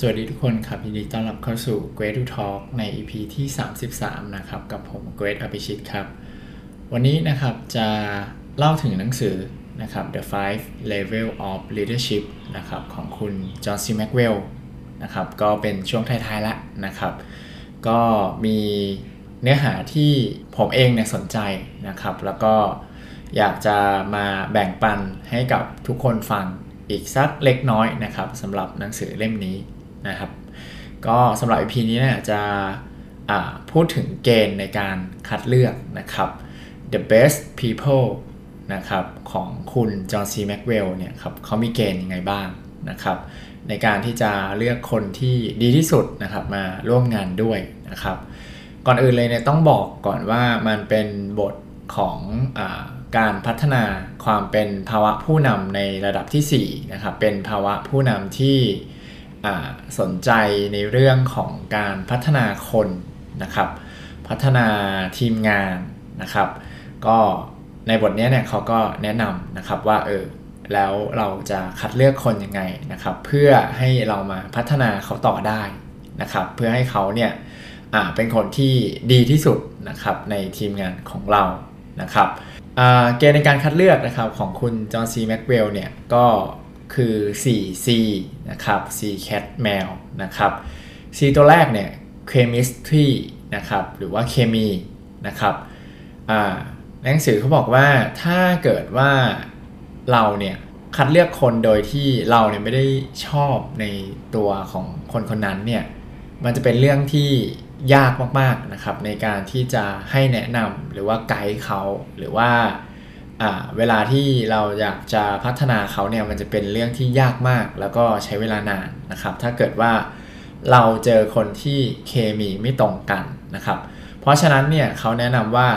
สวัสดีทุกคนครับยินดีต้อนรับเข้าสู่ Great to Talk ใน EP ที่ 33 นะครับ กับผม Great อภิชิตครับ วันนี้นะครับจะเล่าถึงหนังสือนะครับ The Five Level of Leadership นะครับของคุณจอห์นซีแม็กเวลนะครับก็เป็นช่วงท้ายๆแล้วนะครับ ก็มีเนื้อหาที่ผมเองเนี่ยสนใจนะครับ แล้วก็อยากจะมาแบ่งปันให้กับทุกคนฟังอีกสักเล็กน้อยนะครับสำหรับหนังสือเล่มนี้ นะครับ ก็สำหรับ EP นี้เนี่ยจะพูดถึงเกณฑ์ในการคัดเลือกนะครับ the best people นะครับของคุณจอห์นซีแม็กเวลเนี่ยครับเขามีเกณฑ์ยังไงบ้างนะครับในการที่จะเลือกคนที่ดีที่สุดนะครับมาร่วมงานด้วยนะครับก่อนอื่นเลยเนี่ยต้องบอกก่อนว่ามันเป็นบทของอการพัฒนาความเป็นภาวะผู้นำในระดับที่4นะครับเป็นภาวะผู้นำที่ สนใจในเรื่องของการพัฒนาคนนะครับ พัฒนาทีมงานนะครับ ก็ในบทนี้เนี่ยเขาก็แนะนำนะครับว่าเออแล้วเราจะคัดเลือกคนยังไงนะครับ เพื่อให้เรามาพัฒนาเขาต่อได้นะครับ เพื่อให้เขาเนี่ยเป็นคนที่ดีที่สุดนะครับในทีมงานของเรานะครับเกณฑ์ในการคัดเลือกนะครับของคุณจอห์นซีแม็กเวลเนี่ยก็ คือ 4C นะครับ C cat แมวนะครับ C ตัวแรกเนี่ย chemistry นะครับหรือว่าเคมีนะครับหนังสือเขาบอกว่าถ้าเกิดว่าเราเนี่ยคัดเลือกคนโดยที่เราเนี่ยไม่ได้ชอบในตัวของคนคนนั้นเนี่ยมันจะเป็นเรื่องที่ยากมากๆนะครับในการที่จะให้แนะนำหรือว่าไกด์เขาหรือว่า เวลาที่เราอยากจะพัฒนาเขาเนี่ยมันจะเป็นเรื่องที่ยากมากแล้วก็ใช้เวลานานนะครับ ถ้าเกิดว่าเราเจอคนที่เคมีไม่ตรงกันนะครับ เพราะฉะนั้นเนี่ยเขาแนะนำว่า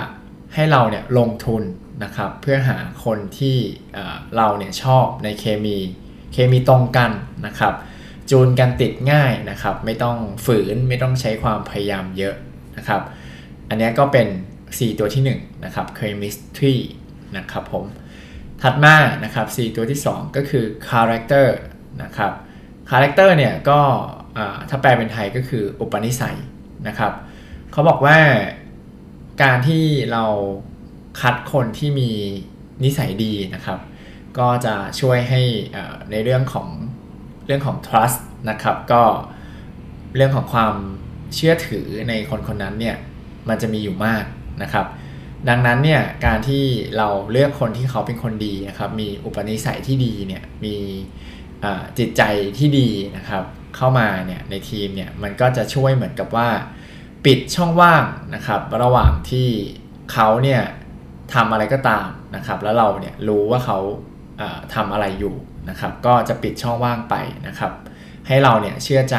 ให้เราเนี่ยลงทุนนะครับเพื่อหาคนที่เราเนี่ยชอบในเคมีเคมีตรงกันนะครับ จูนกันติดง่ายนะครับ ไม่ต้องฝืนไม่ต้องใช้ความพยายามเยอะนะครับ อันนี้ก็เป็น 4 ตัวที่1นะครับ chemistry นะครับผม ถัดมานะครับ4ตัวที่ 2 ก็คือ character นะครับ character เนี่ยก็ถ้าแปลเป็นไทยก็คืออุปนิสัยนะครับเขาบอกว่าการที่เราคัดคนที่มีนิสัยดีนะครับ ก็จะช่วยให้ในเรื่องของเรื่องของ trust นะครับ ก็เรื่องของความเชื่อถือในคนคนนั้นเนี่ยมันจะมีอยู่มากนะครับ ดังนั้นเนี่ยการที่เราเลือกคนที่เขาเป็นคนดีนะครับมีอุปนิสัยที่ดีเนี่ยมีจิตใจที่ดีนะครับเข้ามาเนี่ยในทีมเนี่ยมันก็จะช่วยเหมือนกับว่า ปิดช่องว่างนะครับระหว่างที่เขาเนี่ยทำอะไรก็ตามนะครับแล้วเราเนี่ยรู้ว่าเขาทำอะไรอยู่นะครับก็จะปิดช่องว่างไปนะครับให้เราเนี่ยเชื่อใจ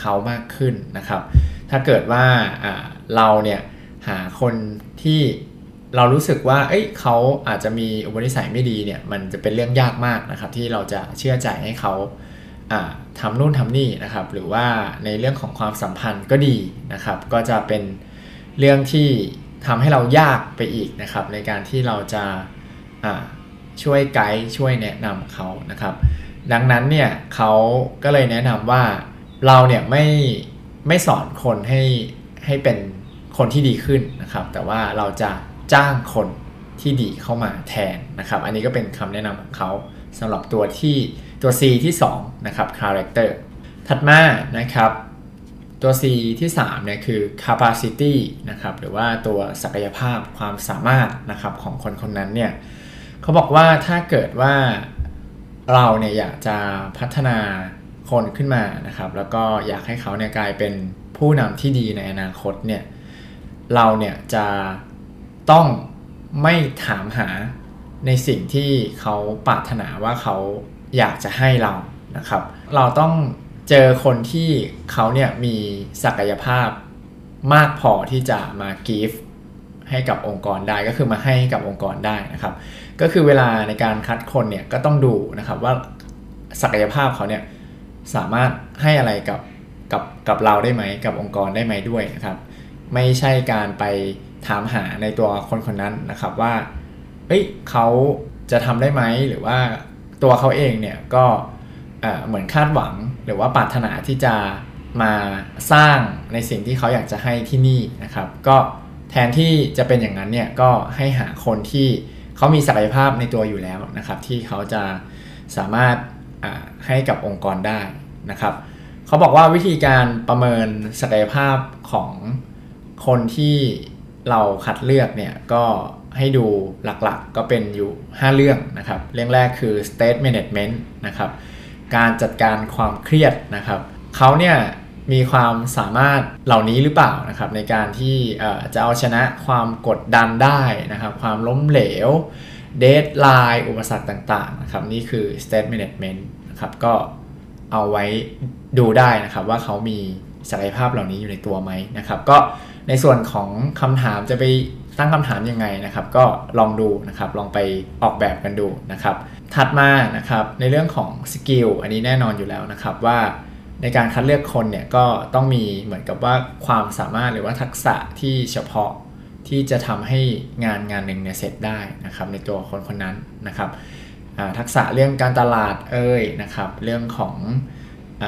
เขามากขึ้นนะครับถ้าเกิดว่าเราเนี่ย หาคนที่เรารู้สึกว่า เอ้ยเขาอาจจะมีอุปนิสัยไม่ดีเนี่ย มันจะเป็นเรื่องยากมากนะครับ ที่เราจะเชื่อใจให้เขาทำนู่นทำนี่นะครับ หรือว่าในเรื่องของความสัมพันธ์ก็ดีนะครับ ก็จะเป็นเรื่องที่ทำให้เรายากไปอีกนะครับ ในการที่เราจะช่วยไกด์ช่วยแนะนำเขานะครับ ดังนั้นเนี่ยเขาก็เลยแนะนำว่าเราเนี่ยไม่ไม่สอนคนให้ให้เป็น คนที่ดีขึ้นนะครับ แต่ว่าเราจะจ้างคนที่ดีเข้ามาแทนนะครับ อันนี้ก็เป็นคำแนะนำของเขาสำหรับตัวที่ตัว C ที่2นะครับ character ถัดมานะครับตัว C ที่3เนี่ยคือ capacity นะครับหรือว่าตัวศักยภาพความสามารถนะครับของคนคนนั้นเนี่ยเขาบอกว่าถ้าเกิดว่าเราเนี่ยอยากจะพัฒนาคนขึ้นมานะครับ แล้วก็อยากให้เขาเนี่ยกลายเป็นผู้นำที่ดีในอนาคตเนี่ย เราเนี่ยจะต้องไม่ถามหาในสิ่งที่เขาปรารถนาว่าเขาอยากจะให้เรานะครับ เราต้องเจอคนที่เขาเนี่ยมีศักยภาพมากพอที่จะมา give ให้กับองค์กรได้ก็คือมาให้กับองค์กรได้นะครับ ก็คือเวลาในการคัดคนเนี่ยก็ต้องดูนะครับว่าศักยภาพเขาเนี่ยสามารถให้อะไรกับกับกับเราได้ไหมกับองค์กรได้ไหมด้วยนะครับ ไม่ใช่การไปถามหาในตัวคนคนนั้นนะครับว่าเฮ้ยเขาจะทำได้ไหมหรือว่าตัวเขาเองเนี่ยก็เหมือนคาดหวังหรือว่าปรารถนาที่จะมาสร้างในสิ่งที่เขาอยากจะให้ที่นี่นะครับ ก็แทนที่จะเป็นอย่างนั้นเนี่ยก็ให้หาคนที่เขามีศักยภาพในตัวอยู่แล้วนะครับ ที่เขาจะสามารถให้กับองค์กรได้นะครับ เขาบอกว่าวิธีการประเมินศักยภาพของ คนที่เราคัดเลือกเนี่ยก็ให้ดูหลักๆก็เป็นอยู่ 5 เรื่องนะครับ เรื่องแรกคือ state management นะครับ การจัดการความเครียดนะครับ เขาเนี่ยมีความสามารถเหล่านี้หรือเปล่านะครับ ในการที่จะเอาชนะความกดดันได้นะครับ ความล้มเหลวเดทไลน์อุปสรรคต่างๆนะครับนี่คือ state management นะครับก็เอาไว้ดูได้นะครับว่าเขามี ศักยภาพเหล่านี้อยู่ในตัวไหมนะครับ ก็ในส่วนของคำถามจะไปตั้งคำถามยังไงนะครับ ก็ลองดูนะครับ ลองไปออกแบบกันดูนะครับ ถัดมานะครับในเรื่องของ skill อันนี้แน่นอนอยู่แล้วนะครับว่าในการคัดเลือกคนเนี่ยก็ต้องมีเหมือนกับว่าความสามารถหรือว่าทักษะที่เฉพาะที่จะทำให้งานงานหนึ่งเนี่ยเสร็จได้นะครับ ในตัวคนคนนั้นนะครับทักษะเรื่องการตลาดเอ่ยนะครับ เรื่องของอ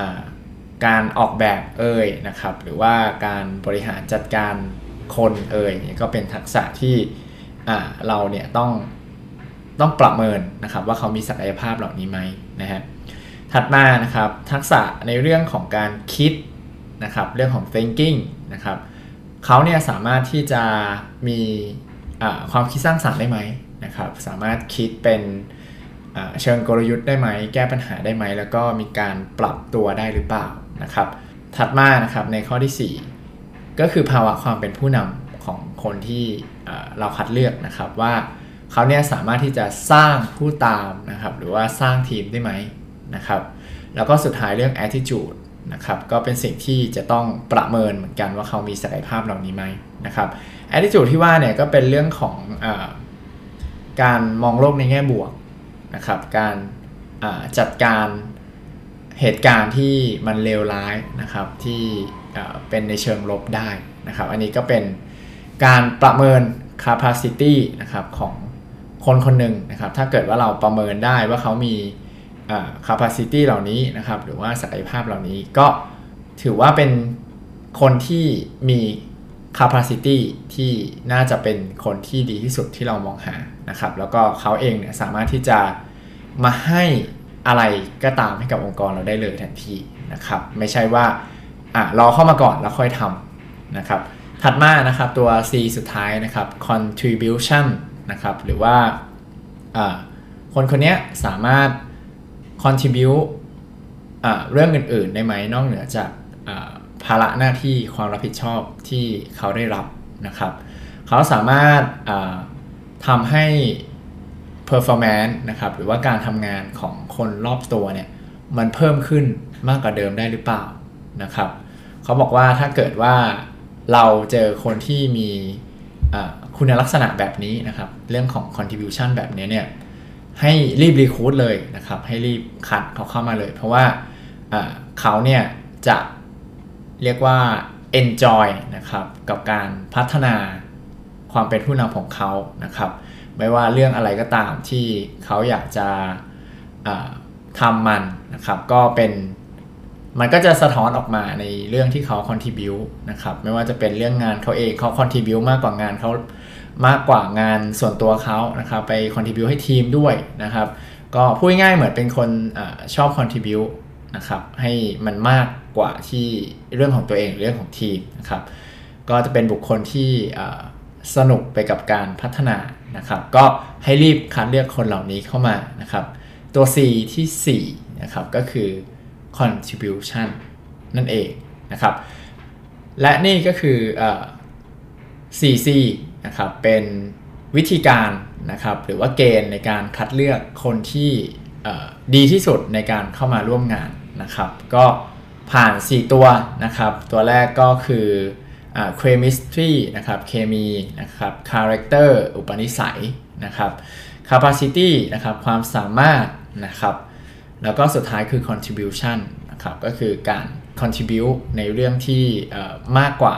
การออกแบบเอ่ยนะครับ หรือว่าการบริหารจัดการคนเอ่ยก็เป็นทักษะที่เราเนี่ยต้องต้องประเมินนะครับ ว่าเขามีศักยภาพเหล่านี้ไหมนะฮะถัดมานะครับทักษะในเรื่องของการคิดนะครับ เรื่องของ thinking นะครับเขาเนี่ยสามารถที่จะมีความคิดสร้างสรรค์ได้ไหมนะครับ สามารถคิดเป็นเชิงกลยุทธ์ได้ไหม แก้ปัญหาได้ไหม แล้วก็มีการปรับตัวได้หรือเปล่า นะครับ ถัดมานะครับในข้อที่ 4 ก็คือภาวะความเป็นผู้นำของคนที่เราคัดเลือกนะครับว่าเขาเนี่ยสามารถที่จะสร้างผู้ตามนะครับหรือว่าสร้างทีมได้ไหมนะครับ แล้วก็สุดท้ายเรื่อง attitude นะครับก็เป็นสิ่งที่จะต้องประเมินเหมือนกันว่าเขามีศักยภาพเหล่านี้ไหมนะครับ attitude ที่ว่าเนี่ยก็เป็นเรื่องของอการมองโลกในแง่บวกนะครับการจัดการ เหตุการณ์ที่มันเลวร้ายนะครับที่เป็นในเชิงลบได้นะครับ อันนี้ก็เป็นการประเมิน capacity นะครับของคนคนหนึ่งนะครับ ถ้าเกิดว่าเราประเมินได้ว่าเขามี capacity เหล่านี้นะครับ หรือว่าศักยภาพเหล่านี้ก็ถือว่าเป็นคนที่มี capacity ที่น่าจะเป็นคนที่ดีที่สุดที่เรามองหานะครับ แล้วก็เขาเองเนี่ยสามารถที่จะมาให้ อะไรก็ตามให้กับองค์กรเราได้เลยทันทีนะครับ ไม่ใช่ว่าอะรอเข้ามาก่อนแล้วค่อยทำนะครับ ถัดมานะครับตัว C สุดท้ายนะครับ contribution นะครับหรือว่าคนคนนี้สามารถ contribute เรื่องอื่นๆ ได้ไหมนอกเหนือจากภาระหน้าที่ความรับผิดชอบที่เขาได้รับนะครับ เขาสามารถทำให้ performance นะครับหรือว่าการทำงานของ คนรอบตัวเนี่ยมันเพิ่มขึ้นมากกว่าเดิมได้หรือเปล่านะครับเขาบอกว่าถ้าเกิดว่าเราเจอคนที่มีคุณลักษณะแบบนี้นะครับ เรื่องของ contribution แบบนี้เนี่ยให้รีบรีคูดเลยนะครับ ให้รีบคัดเขาเข้ามาเลย เพราะว่าเขาเนี่ยจะเรียกว่า enjoy นะครับกับการพัฒนาความเป็นผู้นำของเขานะครับ ไม่ว่าเรื่องอะไรก็ตามที่เขาอยากจะ ทำมันนะครับ ก็เป็นมันก็จะสะท้อนออกมาในเรื่องที่เขา contribu นะครับ ไม่ว่าจะเป็นเรื่องงานเขาเองเขา contribu มากกว่างานเขามากกว่างานส่วนตัวเขานะครับ ไป contribu ให้ทีมด้วยนะครับ ก็พูดง่ายเหมือนเป็นคนอชอบ contribu นะครับ ให้มันมากกว่าที่เรื่องของตัวเองเรื่องของทีมนะครับ ก็จะเป็นบุคคลที่สนุกไปกับการพัฒนานะครับ ก็ให้รีบคัดเลือกคนเหล่านี้เข้ามานะครับ ตัว C ที่4นะครับก็คือ contribution นั่นเองนะครับ และนี่ก็คือ 4C นะครับเป็นวิธีการนะครับหรือว่าเกณฑ์ในการคัดเลือกคนที่ดีที่สุดในการเข้ามาร่วมงานนะครับ ก็ผ่าน 4 ตัวนะครับ ตัวแรกก็คือ chemistry นะครับเคมีนะครับ character อุปนิสัยนะครับ capacity นะครับความสามารถ นะครับแล้วก็สุดท้ายคือ contribution นะครับก็คือการ contribute ในเรื่องที่มากกว่า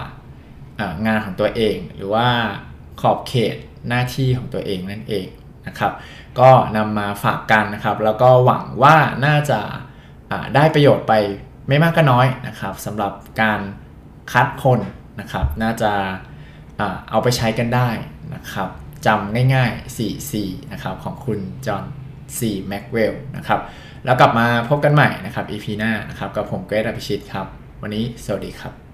งานของตัวเอง หรือว่าขอบเขตหน้าที่ของตัวเองนั่นเองนะครับก็นำมาฝากกันนะครับแล้วก็หวังว่าน่าจะได้ประโยชน์ไปไม่มากก็น้อยนะครับสำหรับการคัดคนนะครับน่าจะเอาไปใช้กันได้นะครับจำง่ายๆ4 4นะครับของคุณจอห์น C. แม็กเวลนะครับ แล้วกลับมาพบกันใหม่นะครับ EP หน้านะครับ กับผมเกรทอภิชิตครับ วันนี้สวัสดีครับ